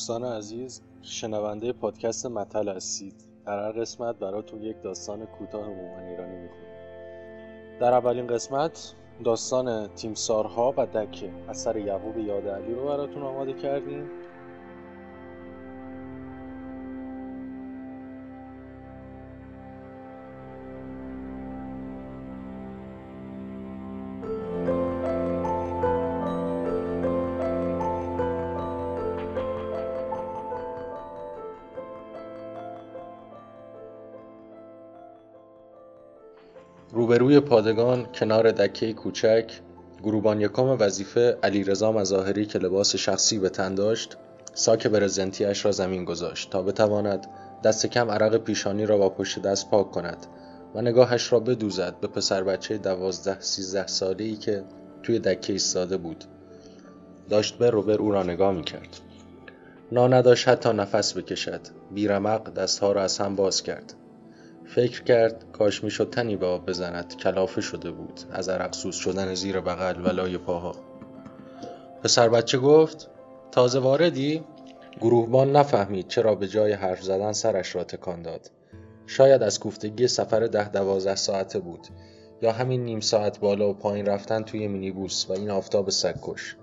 دوستان عزیز شنونده پادکست متل هستید. در هر قسمت براتون یک داستان کوتاه مومن ایرانی می‌خونیم در اولین قسمت داستان تیمسارها و دکه اثر یعقوب یاد علی رو براتون آماده کردیم. روبروی پادگان کنار دکه کوچک گروبان یکم وظیفه علیرضا مظاهری که لباس شخصی به تن داشت ساک برزنتیاش را زمین گذاشت تا بتواند دست کم عرق پیشانی را با پشت دست پاک کند و نگاهش را بدوزد به پسر بچه دوازده سیزده ساله ای که توی دکه ایستاده بود. داشت به روبر او را نگاه می‌کرد. نا نداشت حتی نفس بکشد. بیرمق دستها را از هم باز کرد. فکر کرد کاش می‌شد تنی به آب بزند. کلافه شده بود از عرق سوز شدن زیر بغل و لای پاها. پسر بچه گفت تازه واردی؟ گروهبان نفهمید چرا به جای حرف زدن سرش را تکان داد. شاید از کوفتگی سفر ده دوازده ساعته بود یا همین نیم ساعت بالا و پایین رفتن توی مینیبوس و این آفتاب سگکش.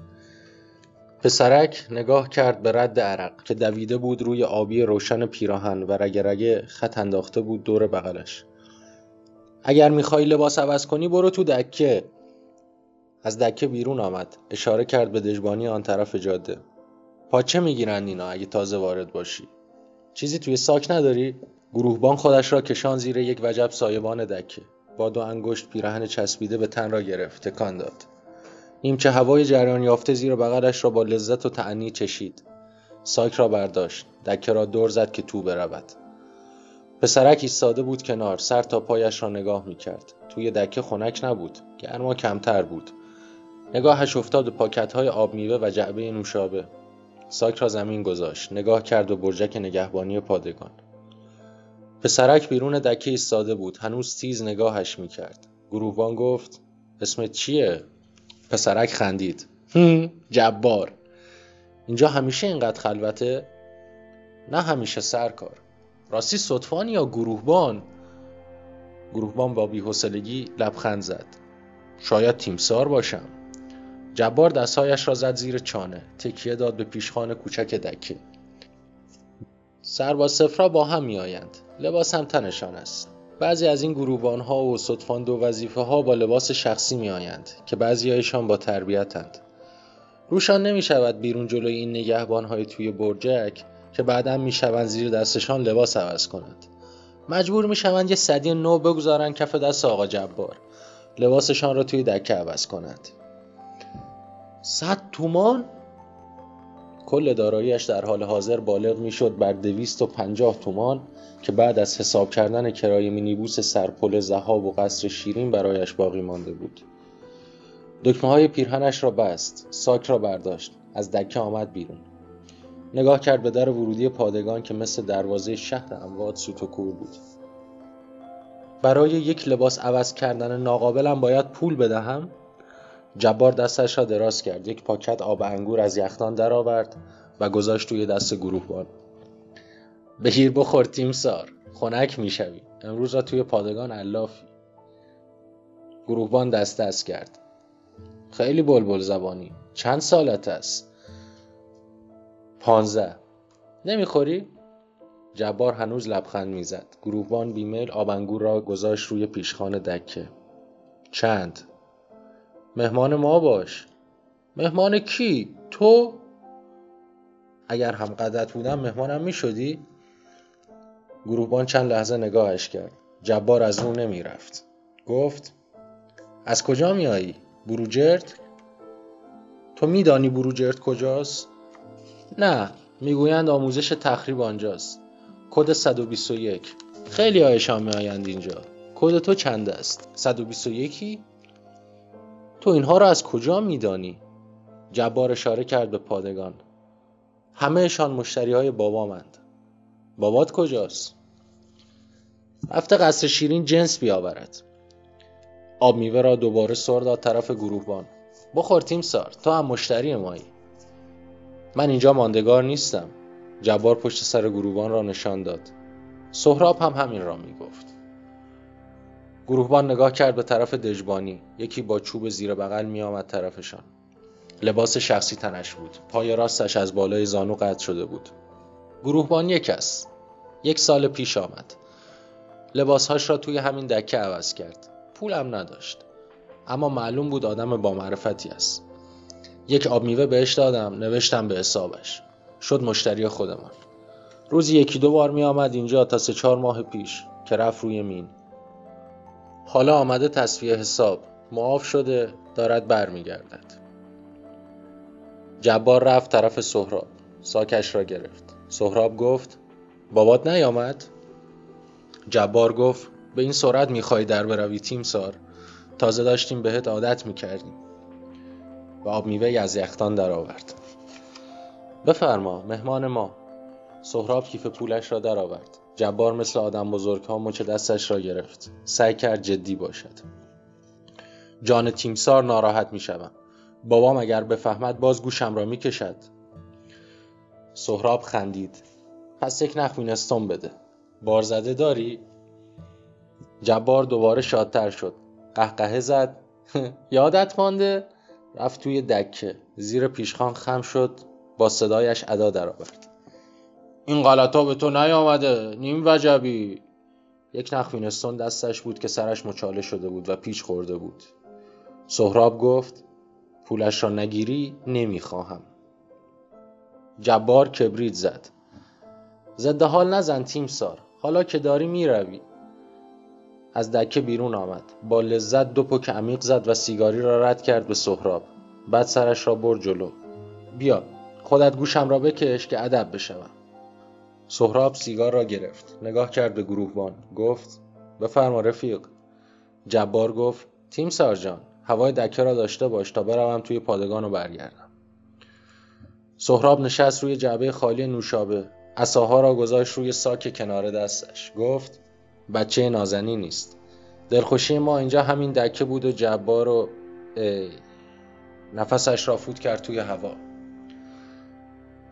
پسرک نگاه کرد به رد عرق که دویده بود روی آبی روشن پیراهن و رگه رگه خط انداخته بود دور بغلش. اگر می‌خوای لباس عوض کنی برو تو دکه. از دکه بیرون آمد. اشاره کرد به دژبانی آن طرف جاده. پاچه می‌گیرند اینا اگه تازه وارد باشی؟ چیزی توی ساک نداری؟ گروهبان خودش را کشان زیر یک وجب سایبان دکه. با دو انگشت پیراهن چسبیده به تن را گرفت. تکان داد. نیمچه هوای جریان یافته زیر بغلش را با لذت و تعنی چشید. ساک را برداشت. دکه را دور زد که تو برود. پسرک ایستاده بود کنار. سر تا پایش را نگاه می‌کرد. توی دکه خنک نبود گرما کمتر بود. نگاهش افتاد پاکت های آب میوه و جعبه نوشابه. ساک را زمین گذاشت. نگاه کرد به برجک نگهبانی پادگان. پسرک بیرون دکه ایستاده بود. هنوز تیز نگاهش می‌کرد. گروهبان گفت اسمت چیه؟ پسرک خندید. جبار. اینجا همیشه اینقدر خلوته؟ نه همیشه سرکار. راستی صدفانی یا گروهبان؟ گروهبان با بیحسلگی لبخند زد. شاید تیمسار باشم. جبار دستهایش را زد زیر چانه. تکیه داد به پیشخان کوچک دکه. سرباز سفرا با هم میآیند. لباس هم تنشان است. بعضی از این گروبان ها و صدفان دو وظیفه ها با لباس شخصی می آیند که بعضی هایشان با تربیتند. روشان نمی شود بیرون جلوی این نگهبان های توی برجک که بعدا می شوند زیر دستشان لباس عوض کنند. مجبور می شوند یه صدی نو بگذارند کف دست آقا جبار. لباسشان را توی دکه عوض کنند. صد تومان؟ کل داراییش در حال حاضر بالغ می‌شد بر دویست و پنجاه تومان که بعد از حساب کردن کرایه مینیبوس سرپل زهاب و قصر شیرین برایش باقی مانده بود. دکمه های پیرهنش را بست ساک را برداشت از دکه آمد بیرون. نگاه کرد به در ورودی پادگان که مثل دروازه شهر اموات سوت و کور بود. برای یک لباس عوض کردن ناقابلم باید پول بدهم؟ جبار دستش را دراز کرد. یک پاکت آب انگور از یخدان درآورد و گذاشت توی دست گروهبان. بگیر بخور تیم سار خنک می‌شوی. امروز را توی پادگان علافی. گروهبان دست دست کرد. خیلی بلبل زبانی. چند سالت است؟ پانزده. نمی‌خوری؟ جبار هنوز لبخند می‌زد. گروهبان بیمیل آبنگور را گذاشت روی پیشخان دکه. چند؟ مهمان ما باش. مهمان کی؟ تو؟ اگر هم قدرت بودم مهمانم می شدی؟ گروهبان چند لحظه نگاهش کرد. جبار از اون نمی رفت گفت از کجا میایی؟ بروجرد؟ تو میدانی بروجرد کجاست؟ نه می‌گویند آموزش تخریب آنجاست. کد 121 خیلی هایشان میآیند اینجا. کد تو چند است؟ 121 تو اینها را از کجا میدانی؟ جبار اشاره کرد به پادگان. همهشان مشتری های بابامند. بابات کجاست؟ رفته قصر شیرین جنس بیاورد. آب میوه را دوباره سر داد طرف گروهبان. بخور تیم سار تو هم مشتری مایی. من اینجا ماندگار نیستم. جبار پشت سر گروبان را نشان داد. سهراب هم همین را می گفت گروهبان نگاه کرد به طرف دژبانی. یکی با چوب زیر بغل می آمد طرفشان. لباس شخصی تنش بود. پای راستش از بالای زانو قطع شده بود. گروهبان یک است. یک سال پیش آمد. لباسهاش را توی همین دکه عوض کرد. پولم نداشت. اما معلوم بود آدم با معرفتی است. یک آب میوه بهش دادم. نوشتم به حسابش. شد مشتری خودمان. روزی یکی دو بار می آمد اینجا تا سه چهار ماه پیش که رفت روی مین. حالا آمده تصفیه حساب. معاف شده دارد برمیگردد. جبار رفت طرف سهراب. ساکش را گرفت. سهراب گفت بابات نیامد؟ جبار گفت به این سرعت می‌خوای در بروی تیم سار. تازه داشتیم بهت عادت می‌کردیم. و آب میوه از یختان در آورد بفرما مهمان ما. سهراب کیف پولش را درآورد. جبار مثل آدم بزرگ ها مچ دستش را گرفت. سعی کرد جدی باشد. جان تیمسار ناراحت می شوم بابام اگر بفهمد باز گوشم را می کشد سهراب خندید. پس یک نخ مینستون بده. بارزده داری؟ جبار دوباره شادتر شد. قهقهه زد. یادت مانده؟ رفت توی دکه. زیر پیشخان خم شد. با صدایش ادا درآورد. این غلطا به تو نیامده. نیم وجبی. یک نخ دستش بود که سرش مچاله شده بود و پیچ خورده بود. سهراب گفت پولش را نگیری نمی‌خواهم. جبار کبریت زد. ضد حال نزن تیم سار. حالا که داری می‌روی. از دکه بیرون آمد. با لذت دو پک عمیق زد و سیگاری را رد کرد به سهراب. بعد سرش را برد جلو. بیا خودت گوشم را بکش که ادب بشوم. سهراب سیگار را گرفت. نگاه کرد به گروهبان. گفت بفرما رفیق. جبار گفت تیم سارجان هوای دکه را داشته باش تا بروم توی پادگان و برگردم. سهراب نشست روی جعبه خالی نوشابه. اساها را گذاشت روی ساک کنار دستش. گفت بچه نازنی نیست. دلخوشی ما اینجا همین دکه بود و جبار و ای. نفسش را فوت کرد توی هوا.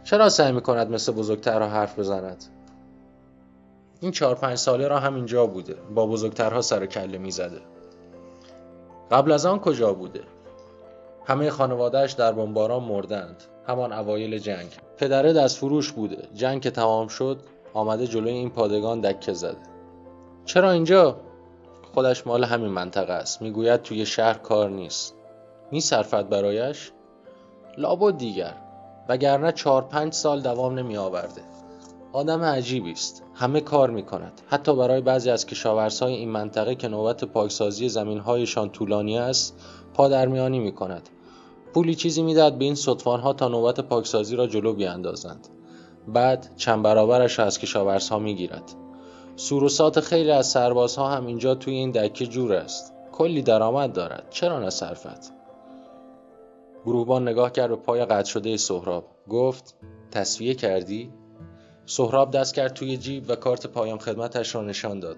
چرا سعی می‌کند مثل بزرگترها حرف بزند؟ این چهار پنج ساله را همینجا بوده. با بزرگترها سر و کله می‌زده. قبل از آن کجا بوده؟ همه خانوادهش در بمباران مردند. همان اوایل جنگ. پدره دست فروش بوده. جنگ که تمام شد آمده جلوی این پادگان دکه زده. چرا اینجا؟ خودش مال همین منطقه است. می‌گوید توی شهر کار نیست. میصرفد برایش؟ لابد دیگر. وگرنه چهار پنج سال دوام نمی آورده آدم عجیبی است همه کار می کند حتی برای بعضی از کشاورزهای این منطقه که نوبت پاکسازی زمینهایشان طولانی است پادرمیانی می کند پولی چیزی می‌دهد به این ها تا نوبت پاکسازی را جلو بیاندازند. بعد چند برابرش را از کشاورزها می‌گیرد. سوروسات خیلی از سربازها هم اینجا توی این دکه جور است. کلی درآمد دارد. چرا نصرفت گروهبان نگاه کرد به پای قطع شده سهراب. گفت تصویه کردی؟ سهراب دست کرد توی جیب و کارت پایان خدمتش را نشان داد.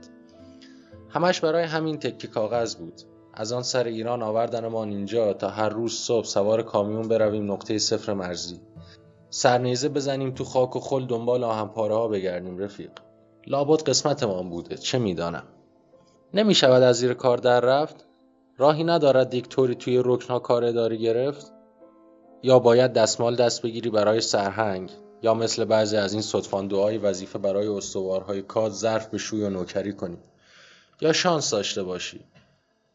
همش برای همین تکه کاغذ بود. از آن سر ایران آوردنمان اینجا تا هر روز صبح سوار کامیون برویم نقطه صفر مرزی. سرنیزه بزنیم تو خاک و خل دنبال آهنپاره ها بگردیم رفیق. لابد قسمتمان بوده چه می‌دانم. نمی شود از زیر کار در رفت؟ راهی ندارد دیکتوری توی رکنها کار اداری گرفت؟ یا باید دستمال دست بگیری برای سرهنگ یا مثل بعضی از این صدفان دعای وظیفه برای استوارهای کاد ظرف به شوی و نوکری کنی. یا شانس داشته باشی.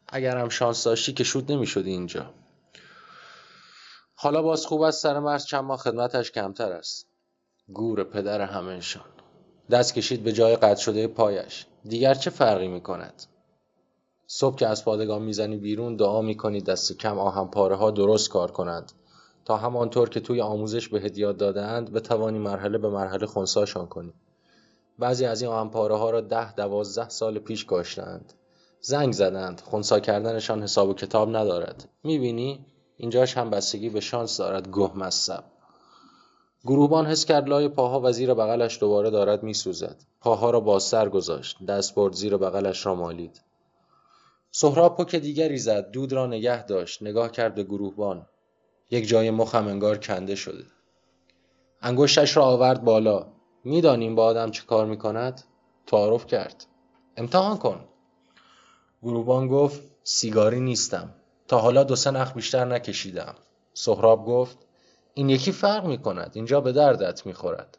اگر هم شانس داشتی که شود نمی‌شدی اینجا. حالا باز خوب است سر مرز چند ماه خدمتش کمتر است. گور پدر همهشان. دست کشید به جای قطع شده پایش. دیگر چه فرقی می کند صبح که از پادگان می‌زنی بیرون دعا می‌کنی دست کم آهن پاره ها درست کار کنند. تا همانطور که توی آموزش به هدیات دادهاند بتوانی مرحله به مرحله خونساشان کنی. بعضی از این آهنپاره ها را ده دوازده سال پیش کاشتند. زنگ زدند. خونسا کردنشان حساب و کتاب ندارد. می‌بینی؟ اینجاش هم بستگی به شانس دارد. گه مصب. گروهبان حس کرد لای پاها و زیر بغلش دوباره دارد میسوزد. پاها را بازتر گذاشت. دست برد زیر بغلش را مالید. سهراب پک دیگری زد. دود را نگه داشت. نگاه کرد به گروهبان. یک جای مخم انگار کنده شده. انگشتش را آورد بالا. می‌دانیم با آدم چه کار می‌کند؟ تعارف کرد. امتحان کن. گروبان گفت سیگاری نیستم. تا حالا دو سه نخ بیشتر نکشیدم. سهراب گفت این یکی فرق می کند اینجا به دردت می خورد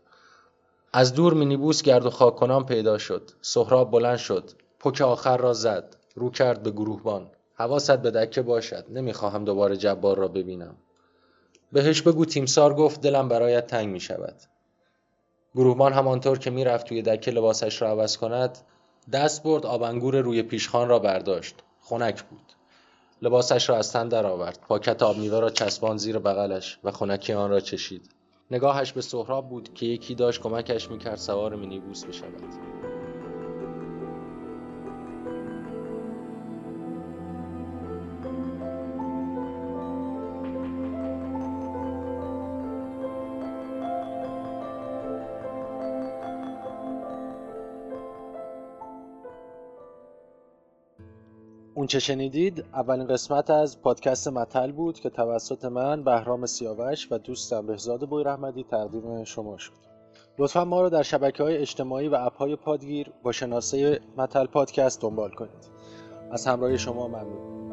از دور مینیبوس گرد و خاک کنان پیدا شد. سهراب بلند شد. پک آخر را زد. رو کرد به گروهبان. حواست به دکه باشد. نمی‌خواهم دوباره جبار را ببینم. بهش بگو تیمسار گفت دلم برایت تنگ می شود گروهبان همانطور که می‌رفت توی دکه لباسش را عوض کند دست برد آبنگور روی پیشخان را برداشت. خنک بود. لباسش را از تن درآورد. پاکت آب میوه را چسبان زیر بغلش و خنکی آن را چشید. نگاهش به سهراب بود که یکی داشت کمکش می‌کرد سوار مینیبوس بشود. اون چه شنیدید اولین قسمت از پادکست متل بود که توسط من بهرام سیاوش و دوستم بهزاد بوی رحمدی تقدیم شما شد. لطفا ما رو در شبکه های اجتماعی و اپ های پادگیر با شناسه متل پادکست دنبال کنید. از همراهی شما ممنون.